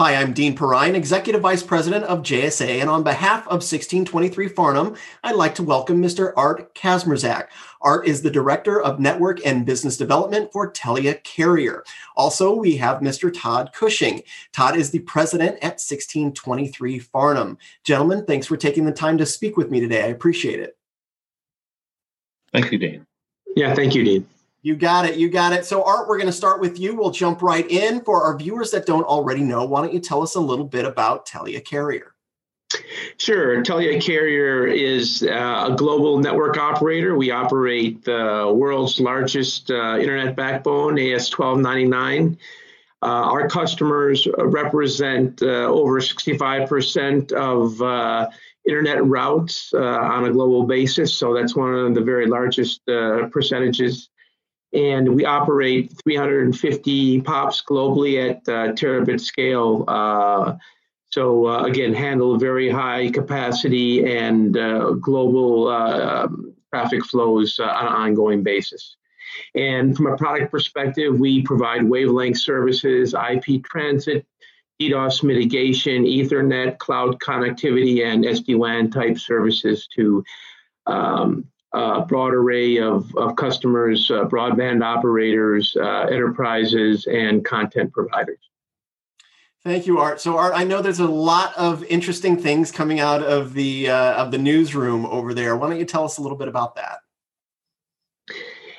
Hi, I'm Dean Perrine, Executive Vice President of JSA, and on behalf of 1623 Farnam, I'd like to welcome Mr. Art Kazmierczak. Art is the Director of Network and Business Development for Telia Carrier. Also, we have Mr. Todd Cushing. Todd is the President at 1623 Farnam. Gentlemen, thanks for taking the time to speak with me today. I appreciate it. Thank you, Dean. Yeah, thank you, Dean. You got it. You got it. So, Art, we're going to start with you. We'll jump right in. For our viewers that don't already know, why don't you tell us a little bit about Telia Carrier? Sure. Telia Carrier is uh, a global network operator. We operate the world's largest uh, internet backbone, AS 1299. Uh, our customers represent uh, over 65% of uh, internet routes uh, on a global basis. So that's one of the very largest percentages and we operate 350 POPs globally at uh, terabit scale. Uh, so uh, again, handle very high capacity and uh, global uh, traffic flows uh, on an ongoing basis. And from a product perspective, we provide wavelength services, IP transit, DDoS mitigation, Ethernet, cloud connectivity, and SD-WAN type services to um, a broad array of, of customers, uh, broadband operators, uh, enterprises, and content providers. Thank you, Art. So, Art, I know there's a lot of interesting things coming out of the uh, of the newsroom over there. Why don't you tell us a little bit about that?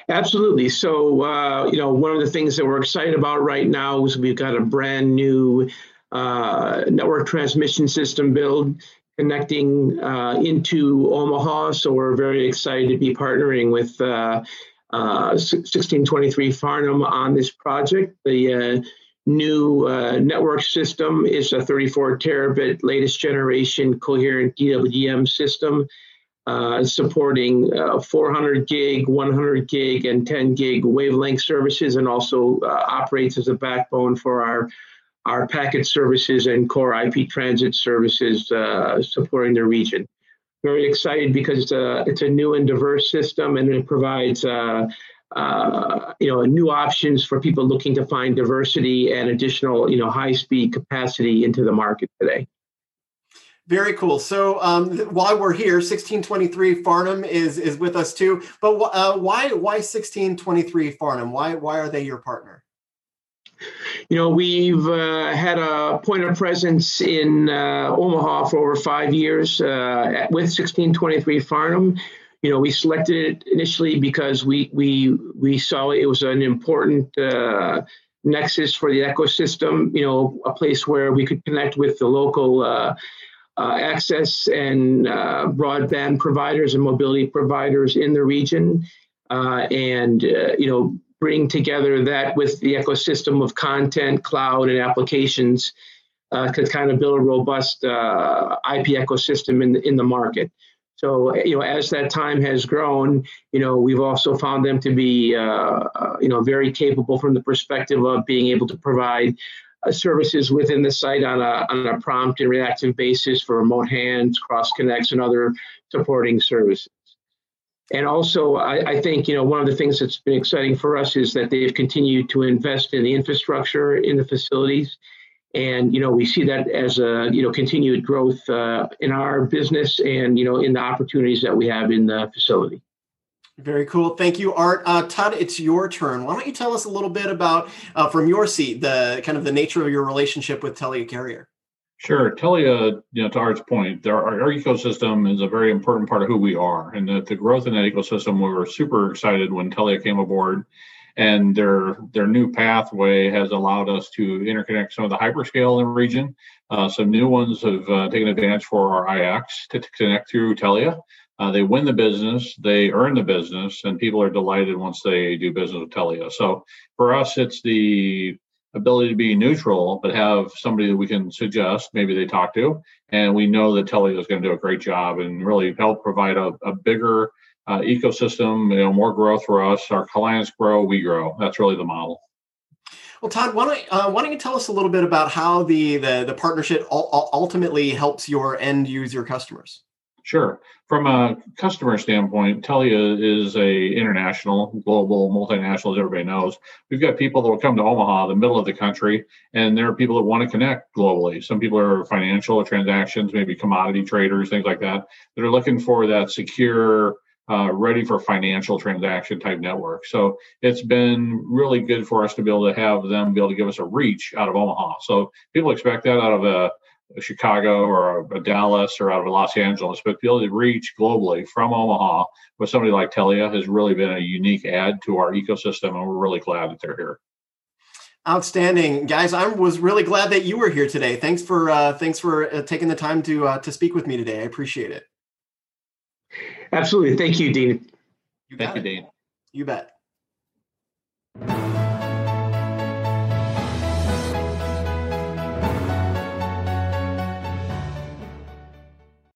Absolutely. So, uh, you know, one of the things that we're excited about right now is we've got a brand new uh, network transmission system build connecting uh, into Omaha. So we're very excited to be partnering with uh, uh, 1623 Farnam on this project. The uh, new uh, network system is a 34 terabit latest generation coherent DWDM system. Uh, supporting 400 gig, 100 gig, and 10 gig wavelength services, and also operates as a backbone for our our packet services and core IP transit services uh, supporting the region. Very excited because it's a, it's a new and diverse system and it provides uh, uh, you know new options for people looking to find diversity and additional you know high speed capacity into the market today. Very cool. So um, while we're here, 1623 Farnam is is with us too. But uh, why why 1623 Farnam? Why why are they your partner? You know, we've uh, had a point of presence in uh, Omaha for over five years uh, with 1623 Farnam. You know, we selected it initially because we we we saw it was an important uh, nexus for the ecosystem. You know, a place where we could connect with the local. Uh, uh, access and broadband providers and mobility providers in the region, and you know bring together that with the ecosystem of content, cloud, and applications uh, to kind of build a robust uh, IP ecosystem in the, in the market. So, you know, as that time has grown, you know, we've also found them to be, uh, uh you know, very capable from the perspective of being able to provide uh, services within the site on a, on a prompt and reactive basis for remote hands, cross connects, and other supporting services. And also, I, I, think you know one of the things that's been exciting for us is that they've continued to invest in the infrastructure in the facilities, and you know we see that as a you know continued growth uh, in our business and you know in the opportunities that we have in the facility. Very cool. Thank you, Art. Uh, Todd, it's your turn. Why don't you tell us a little bit about, uh, from your seat, the kind of the nature of your relationship with Telia Carrier? Sure. Telia, you know, to Art's point, our, our, ecosystem is a very important part of who we are. And the, the growth in that ecosystem, we were super excited when Telia came aboard. And their their new pathway has allowed us to interconnect some of the hyperscale in the region. Uh, some new ones have uh, taken advantage for our IX to, to connect through Telia. Uh, they win the business, they earn the business, and people are delighted once they do business with Telia. So for us, it's the ability to be neutral, but have somebody that we can suggest, maybe they talk to, and we know that Telia is going to do a great job and really help provide a, a bigger uh, ecosystem, you know, more growth for us. Our clients grow, we grow. That's really the model. Well, Todd, why don't, uh, why don't you tell us a little bit about how the the, the partnership ultimately helps your end user customers? Sure. From a customer standpoint, Telia is a international, global, multinational, as everybody knows. We've got people that will come to Omaha, the middle of the country, and there are people that want to connect globally. Some people are financial transactions, maybe commodity traders, things like that, that are looking for that secure, uh, ready for financial transaction type network. So it's been really good for us to be able to have them be able to give us a reach out of Omaha. So people expect that out of a Chicago or a, a, Dallas or out of Los Angeles, but to be able to reach globally from Omaha with somebody like Telia has really been a unique add to our ecosystem, and we're really glad that they're here. Outstanding, guys! I was really glad that you were here today. Thanks for uh, thanks for uh, taking the time to uh, to speak with me today. I appreciate it. Absolutely, thank you, Dean. You Thank you, Dean. You bet.